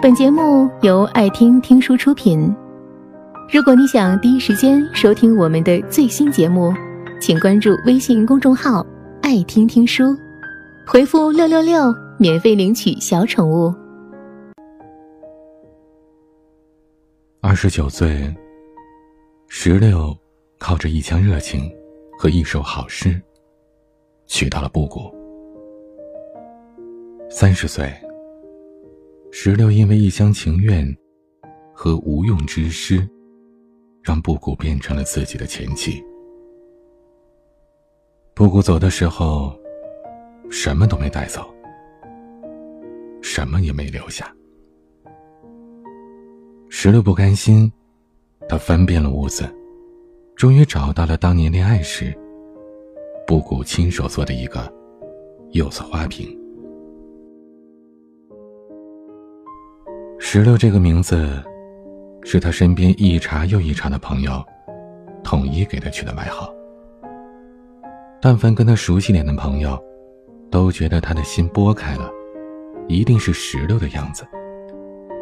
本节目由爱听听书出品。如果你想第一时间收听我们的最新节目，请关注微信公众号“爱听听书”，回复“六六六”免费领取小宠物。二十九岁，石榴靠着一腔热情和一首好诗，娶到了布谷。三十岁，石榴因为一厢情愿和无用之师，让布谷变成了自己的前妻。布谷走的时候，什么都没带走，什么也没留下。石榴不甘心，他翻遍了屋子，终于找到了当年恋爱时布谷亲手做的一个柚子花瓶。石榴这个名字，是他身边一茬又一茬的朋友统一给他取的外号。但凡跟他熟悉点的朋友，都觉得他的心拨开了，一定是石榴的样子，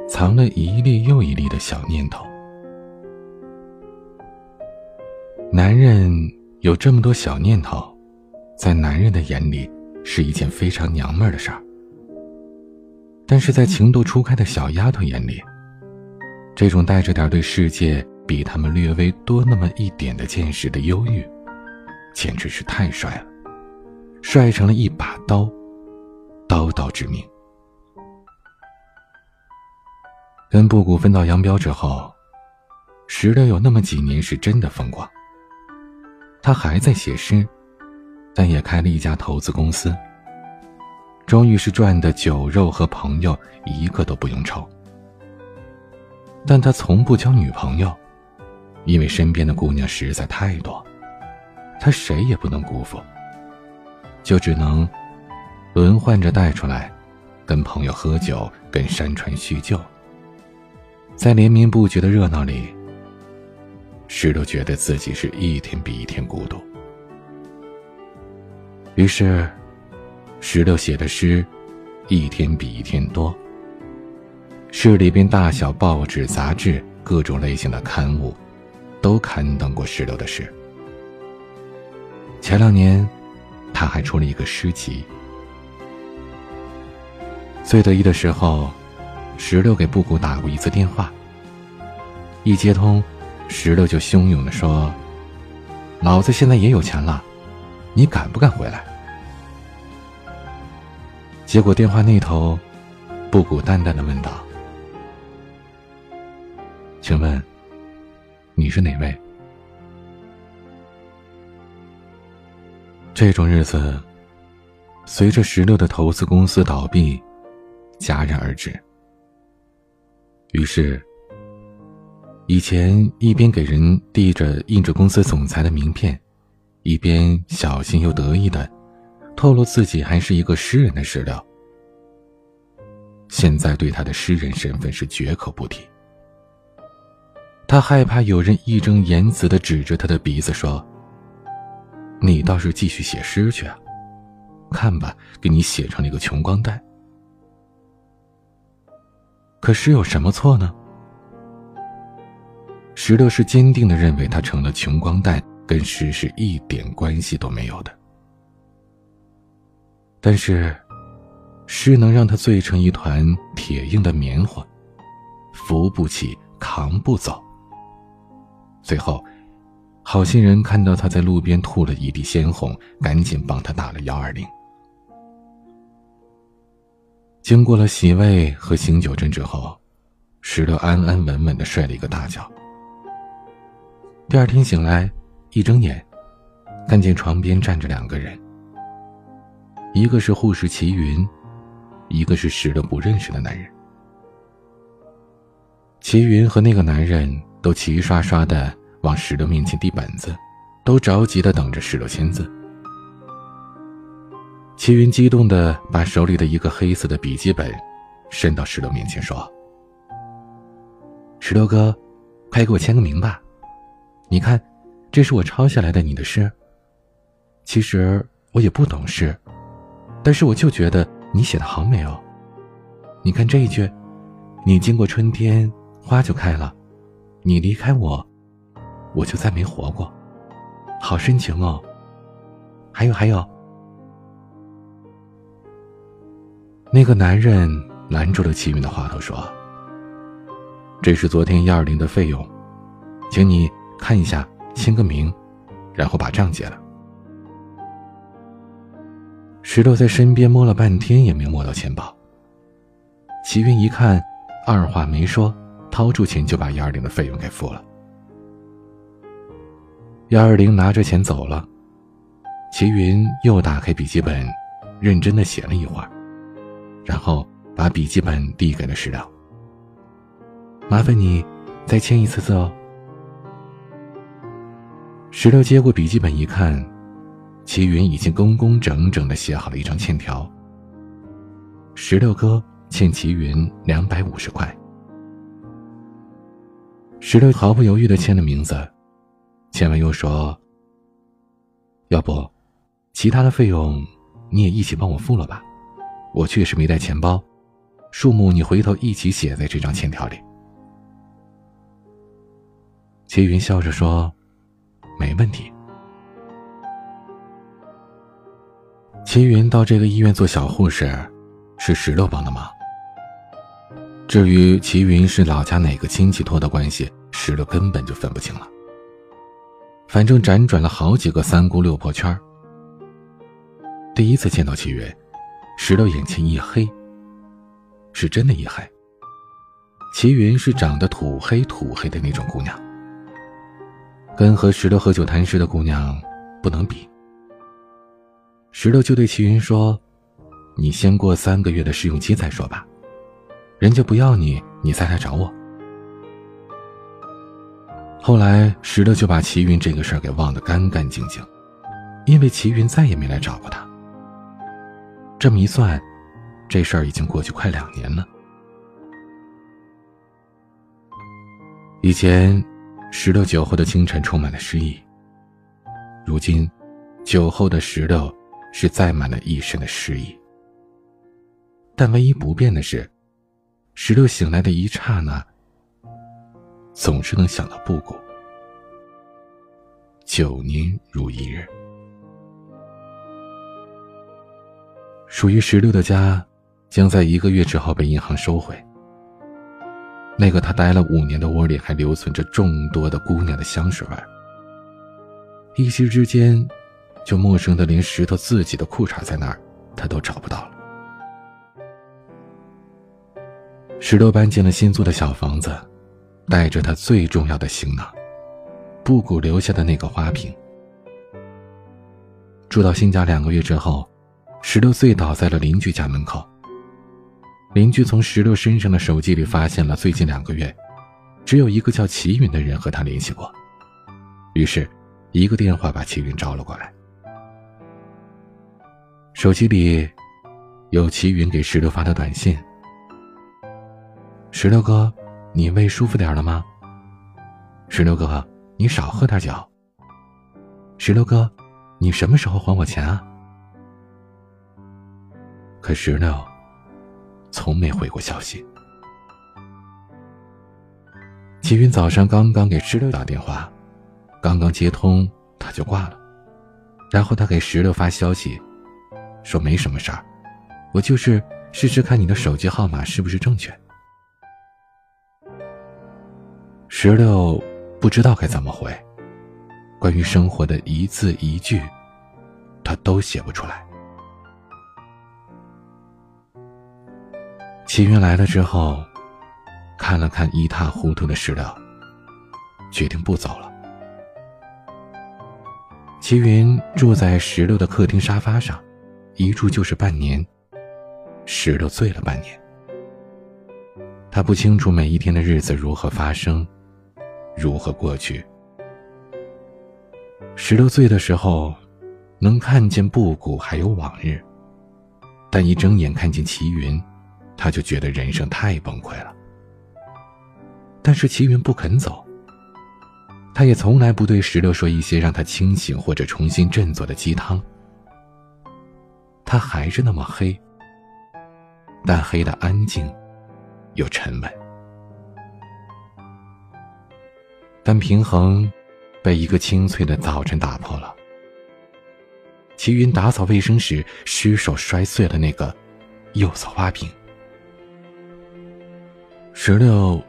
藏了一粒又一粒的小念头。男人有这么多小念头，在男人的眼里是一件非常娘们儿的事儿。但是在情窦初开的小丫头眼里，这种带着点对世界比他们略微多那么一点的见识的忧郁，简直是太帅了，帅成了一把刀，刀刀致命。跟布谷分道扬镳之后，石榴有那么几年是真的风光。他还在写诗，但也开了一家投资公司。终于是赚的酒肉和朋友一个都不用愁，但他从不交女朋友，因为身边的姑娘实在太多，他谁也不能辜负，就只能轮换着带出来，跟朋友喝酒，跟山川叙旧。在连绵不绝的热闹里，石头觉得自己是一天比一天孤独，于是。石榴写的诗，一天比一天多。市里边大小报纸、杂志、各种类型的刊物，都刊登过石榴的诗。前两年，他还出了一个诗集。最得意的时候，石榴给布谷打过一次电话。一接通，石榴就汹涌的说：“老子现在也有钱了，你敢不敢回来？”结果电话那头，布谷淡淡的问道：“请问，你是哪位？”这种日子，随着石榴的投资公司倒闭，戛然而止。于是，以前一边给人递着印着公司总裁的名片，一边小心又得意的。透露自己还是一个诗人的史料，现在对他的诗人身份是绝口不提。他害怕有人义正言辞的指着他的鼻子说：“你倒是继续写诗去啊，看吧，给你写成了一个穷光蛋。”可诗有什么错呢？石榴是坚定的认为，他成了穷光蛋，跟诗是一点关系都没有的。但是，诗能让他醉成一团铁硬的棉花，扶不起，扛不走。最后，好心人看到他在路边吐了一地鲜红，赶紧帮他打了幺二零。经过了洗胃和醒酒针之后，石头安安稳稳的睡了一个大觉。第二天醒来，一睁眼，看见床边站着两个人。一个是护士齐云，一个是石榴不认识的男人。齐云和那个男人都齐刷刷的往石榴面前递本子，都着急的等着石榴签字。齐云激动的把手里的一个黑色的笔记本伸到石榴面前说：“石榴哥，快给我签个名吧！你看，这是我抄下来的你的诗。其实我也不懂事。”但是我就觉得你写的好美哦，你看这一句，你经过春天，花就开了；你离开我，我就再没活过。好深情哦。还有还有，那个男人拦住了齐云的话头，说：“这是昨天幺二零的费用，请你看一下，签个名，然后把账结了。”石头在身边摸了半天，也没摸到钱包。齐云一看，二话没说，掏出钱就把幺二零的费用给付了。幺二零拿着钱走了，齐云又打开笔记本，认真的写了一会儿，然后把笔记本递给了石头。麻烦你再签一次字哦。石头接过笔记本一看。齐云已经工工整整的写好了一张欠条。石榴哥欠齐云两百五十块。石榴毫不犹豫的签了名字，签完又说：“要不，其他的费用你也一起帮我付了吧？我确实没带钱包，数目你回头一起写在这张欠条里。”齐云笑着说：“没问题。”齐云到这个医院做小护士，是石榴帮的忙。至于齐云是老家哪个亲戚托的关系，石榴根本就分不清了。反正辗转了好几个三姑六婆圈第一次见到齐云，石榴眼前一黑。是真的一黑。齐云是长得土黑土黑的那种姑娘，跟和石榴喝酒谈事的姑娘不能比。石头就对齐云说：“你先过三个月的试用期再说吧，人家不要你，你再来找我。”后来，石头就把齐云这个事儿给忘得干干净净，因为齐云再也没来找过他。这么一算，这事儿已经过去快两年了。以前，石头酒后的清晨充满了诗意，如今，酒后的石头。是载满了一身的诗意，但唯一不变的是，石榴醒来的一刹那，总是能想到布谷。九年如一日，属于石榴的家，将在一个月之后被银行收回。那个他待了五年的窝里，还留存着众多的姑娘的香水味。一夕之间。就陌生的，连石头自己的裤衩在哪儿，他都找不到了。石头搬进了新租的小房子，带着他最重要的行囊——布谷留下的那个花瓶。住到新家两个月之后，石榴醉倒在了邻居家门口。邻居从石榴身上的手机里发现了最近两个月，只有一个叫齐云的人和他联系过，于是，一个电话把齐云招了过来。手机里，有齐云给石榴发的短信：“石榴哥，你胃舒服点了吗？石榴哥，你少喝点酒。石榴哥，你什么时候还我钱啊？”可石榴从没回过消息。齐云早上刚刚给石榴打电话，刚刚接通他就挂了，然后他给石榴发消息。说没什么事儿，我就是试试看你的手机号码是不是正确。石榴不知道该怎么回，关于生活的一字一句，他都写不出来。齐云来了之后，看了看一塌糊涂的石榴，决定不走了。齐云住在石榴的客厅沙发上。一住就是半年，石榴醉了半年。他不清楚每一天的日子如何发生，如何过去。石榴醉的时候，能看见布谷还有往日，但一睁眼看见齐云，他就觉得人生太崩溃了。但是齐云不肯走，他也从来不对石榴说一些让他清醒或者重新振作的鸡汤。他还是那么黑，但黑的安静，又沉稳。但平衡被一个清脆的早晨打破了。齐云打扫卫生时失手摔碎了那个釉色花瓶。石榴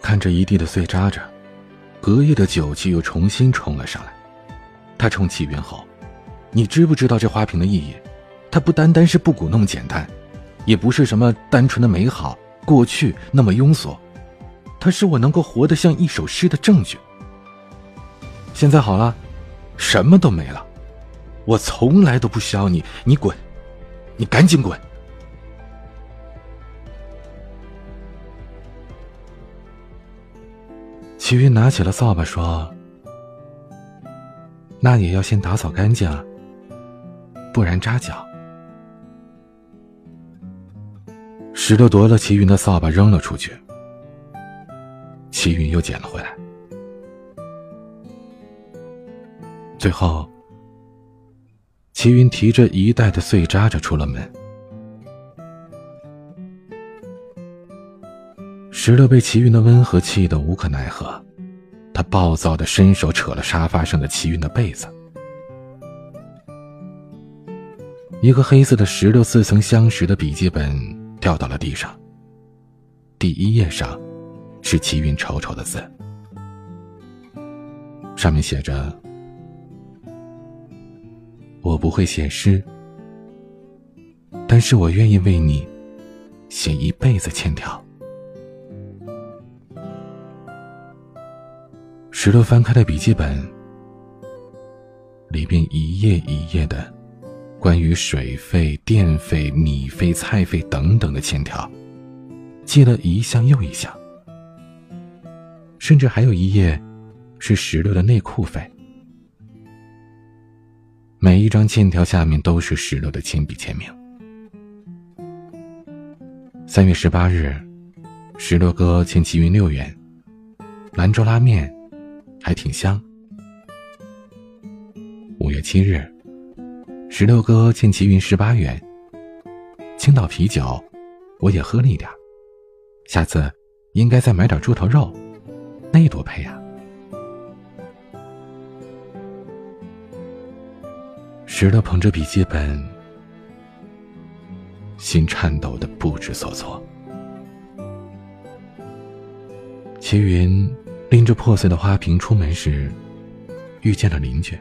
看着一地的碎渣渣，隔夜的酒气又重新冲了上来。他冲齐云吼：“你知不知道这花瓶的意义？它不单单是布谷那么简单，也不是什么单纯的美好过去那么庸俗，它是我能够活得像一首诗的证据。现在好了，什么都没了。”我从来都不需要你，你滚，你赶紧滚！齐云拿起了扫把，说：“那也要先打扫干净，不然扎脚。”石榴夺了齐云的扫把，扔了出去。齐云又捡了回来，最后。齐云提着一袋的碎渣渣出了门，石榴被齐云的温和气得无可奈何，他暴躁的伸手扯了沙发上的齐云的被子，一个黑色的石榴似曾相识的笔记本掉到了地上。第一页上是齐云丑丑的字，上面写着。我不会写诗，但是我愿意为你写一辈子欠条。石头翻开了笔记本，里边一页一页的关于水费、电费、米费、菜费等等的欠条，记了一项又一项，甚至还有一页是石榴的内裤费。每一张欠条下面都是石榴的亲笔签名。三月十八日，石榴哥欠齐云六元，兰州拉面还挺香。五月七日，石榴哥欠齐云十八元，青岛啤酒我也喝了一点，下次应该再买点猪头肉，那多配啊！石头捧着笔记本，心颤抖的不知所措。齐云拎着破碎的花瓶出门时，遇见了邻居。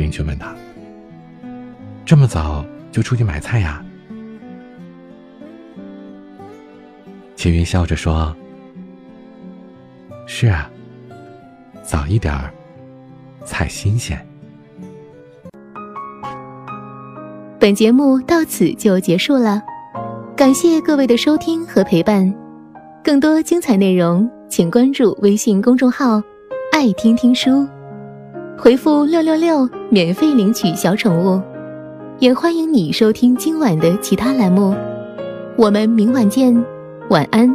邻居问他：“这么早就出去买菜呀？”齐云笑着说：“是啊，早一点儿，菜新鲜。”本节目到此就结束了，感谢各位的收听和陪伴。更多精彩内容，请关注微信公众号“爱听听书”，回复“六六六”免费领取小宠物。也欢迎你收听今晚的其他栏目。我们明晚见，晚安。